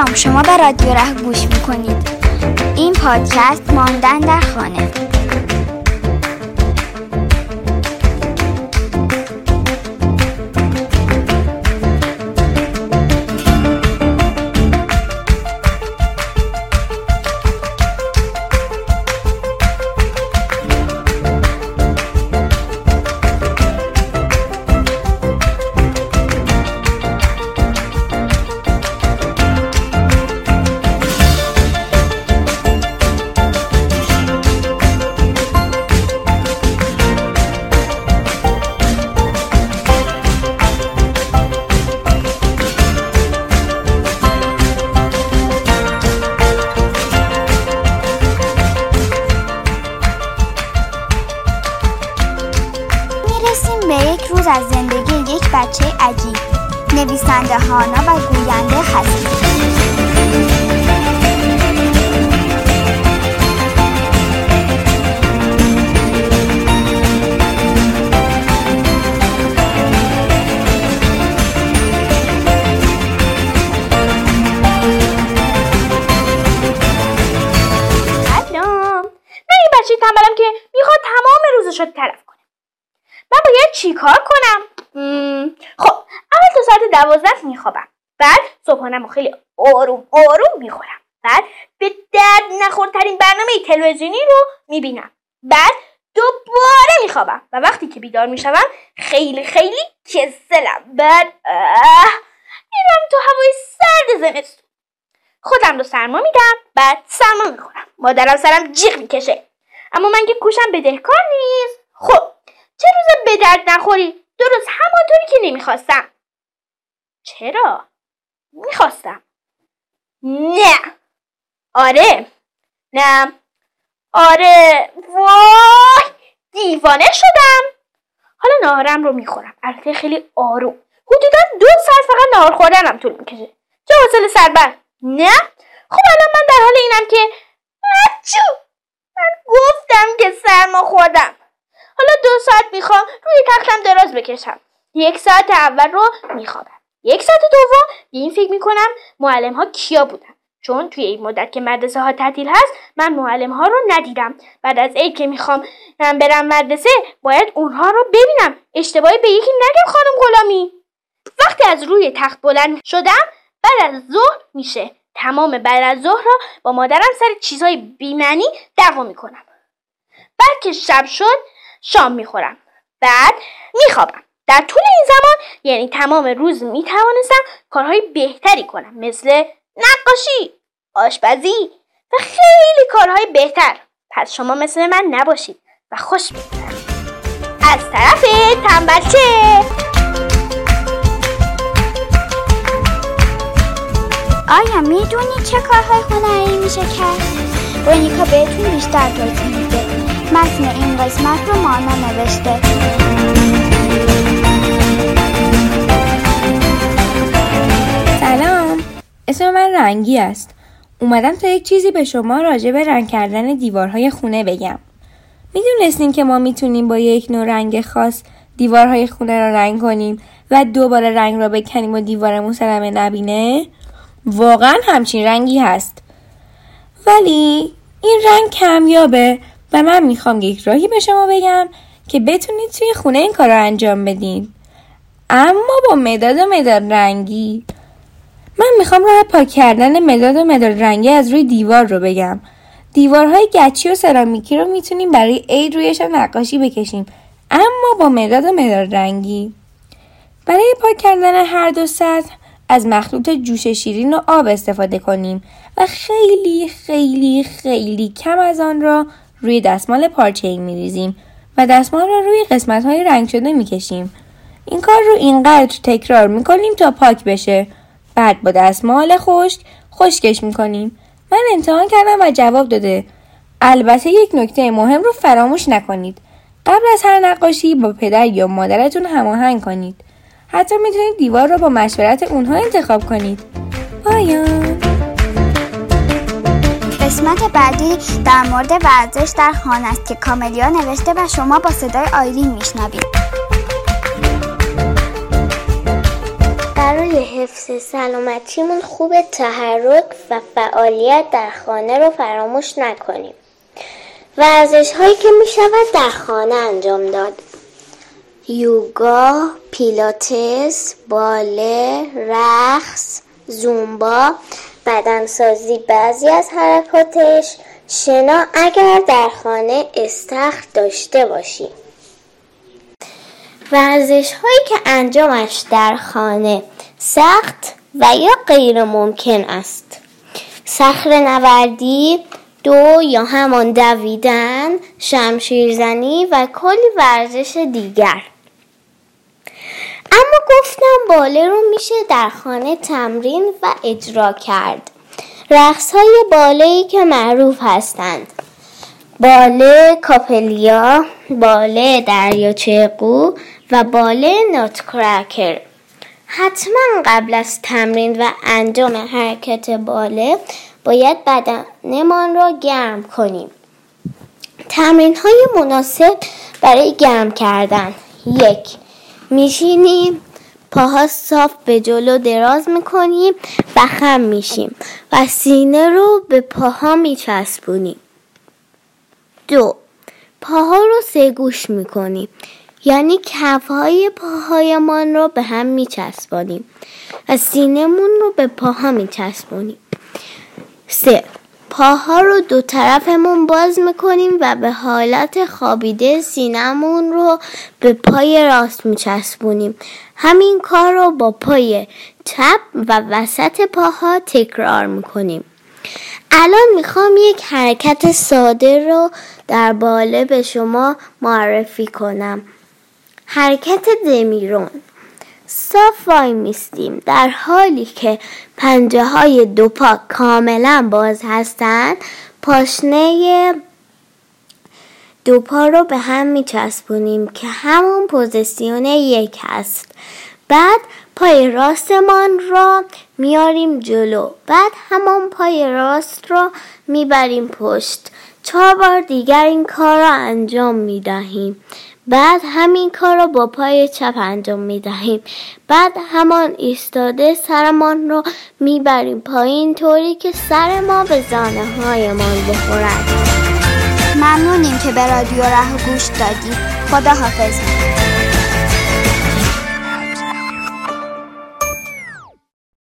سلام شما به رادیو ره گوش می‌کنید. این پادکست ماندن در خانه. بچه عجیب. نویسنده هانا و گوینده یه بچه تنبلم که می‌خواد تمام روزش رو تلف کنه. من باید چیکار کنم؟ خب اول تا ساعت دوازده میخوابم. بعد صبحانم خیلی آروم آروم می‌خورم. بعد به درد نخورترین برنامه تلویزیونی رو می‌بینم. بعد دوباره میخوابم. و وقتی که بیدار می‌شوم خیلی خیلی کسلم. بعد میرم تو هوای سرد زمستون. خودم رو سرما میدم بعد سرما می‌خورم. مادرم سرم جیغ می‌کشه. اما من که کوشم بدهکار نیست. خب چه روز به درد نخوری؟ درست همانطوری که نمی‌خواستم. چرا؟ می‌خواستم. نه. آره. نه. آره. وای! دیوانه شدم. حالا ناهارم رو می‌خورم. البته خیلی آروم. حدودا دو ساعت فقط ناهار خوردنم طول می‌کشه. چه حوصله سربر. نه؟ خب الان من در حال اینم که اچو! من گفتم که سرما خوردم. می‌خوام روی تختم دراز بکشم. یک ساعت اول رو میخوابم. یک ساعت دوم به این فکر می‌کنم معلم ها کیا بودن. چون توی این مدت که مدرسه ها تعطیل هست من معلم ها رو ندیدم. بعد از عید که می‌خوام برم مدرسه باید اونها رو ببینم. اشتباهی به یکی نگم خانم غلامی. وقتی از روی تخت بلند شدم بعد از ظهر میشه. تمام بعد از ظهر را با مادرم سر چیزهای بیمعنی دعوا می‌کنم. بعد که شب شد شام می‌خورم. بعد میخوابم. در طول این زمان یعنی تمام روز می‌توانستم کارهای بهتری کنم مثل نقاشی آشپزی و خیلی کارهای بهتر. پس شما مثل من نباشید و خوش بگذرد از طرف تنبلچه. آیا می‌دونی چه کارهای هنری میشه کرد؟ رونیکا بهتون بیشتر توضیح میده. متن این قسمت رو مانا نوشته سلام اسم من رنگی است اومدم تا یک چیزی به شما راجع به رنگ کردن دیوارهای خونه بگم. می‌دونستین که ما می‌تونیم با یک نوع رنگ خاص دیوارهای خونه را رنگ کنیم و دوباره رنگ را بکنیم و دیوارمون صدمه نبینه؟ واقعا همچین رنگی هست. ولی این رنگ کمیابه. و من می‌خوام یک راهی به شما بگم که بتونید توی خونه این کار رو انجام بدین. اما با مداد و مداد رنگی. من می‌خوام راه پاک کردن مداد و مداد رنگی از روی دیوار رو بگم. دیوارهای گچی و سرامیکی رو می‌تونیم برای عید رویشان نقاشی بکشیم. اما با مداد و مداد رنگی. برای پاک کردن هر دو سطح از مخلوط جوش شیرین و آب استفاده کنیم و خیلی خیلی خیلی کم از آن را روی دستمال پارچه ای می ریزیم و دستمال را روی قسمت های رنگ شده می کشیم. این کار رو اینقدر تکرار می کنیم تا پاک بشه. بعد با دستمال خشک خشکش می کنیم. من امتحان کردم و جواب داده. البته یک نکته مهم رو فراموش نکنید. قبل از هر نقاشی با پدر یا مادرتون هماهنگ کنید. حتی می‌تونید دیوار رو با مشورت اونها انتخاب کنید. پایان قسمت بعدی در مورد ورزش در خانه است که کاملیا نوشته و شما با صدای آیرین میشنوید. برای حفظ سلامتیمون خوب تحرک و فعالیت در خانه رو فراموش نکنیم. ورزش هایی که می شود در خانه انجام داد. یوگا، پیلاتس، باله، رقص، زومبا، بدنسازی بعضی از حرکاتش. شنا اگر در خانه استخر داشته باشیم ورزش هایی که انجامش در خانه سخت و یا غیر ممکن است. صخر نوردی دو یا همان دویدن شمشیرزنی و کلی ورزش دیگر. اما گفتم باله رو میشه در خانه تمرین و اجرا کرد. رقص های باله که معروف هستند. باله کاپلیا باله دریاچه قو و باله ناتکرکر حتما قبل از تمرین و انجام حرکت باله باید بدنمان را گرم کنیم. تمرین های مناسب برای گرم کردن. یک میشینیم پاها صاف به جلو دراز می‌کنیم و خم میشیم و سینه رو به پاها میچسبونیم. دو پاها رو سه گوش می‌کنیم یعنی کفهای پاهایمان رو به هم میچسبانیم و سینهمون رو به پاها میچسبونیم. سه پاها رو دو طرفمون باز می‌کنیم و به حالت خوابیده سینمون رو به پای راست میچسبونیم. همین کار رو با پای چپ و وسط پاها تکرار می‌کنیم. الان می‌خوام یک حرکت ساده رو در باله به شما معرفی کنم. حرکت دمیرون. صاف وای میستیم. در حالی که پنجه های دو پا کاملا باز هستند پاشنه دو پا رو به هم میچسبونیم که همون پوزیسیون یک هست. بعد پای راستمان را میاریم جلو. بعد همون پای راست را می‌بریم پشت. چهار بار دیگر این کار را انجام می‌دهیم. بعد همین کار را با پای چپ انجام می دهیم بعد همان ایستاده سرمان رو می‌بریم پایین طوری که سر ما به زانه هایمان بخورد. ممنونیم که به رادیو ره گوش دادید. خدا حافظ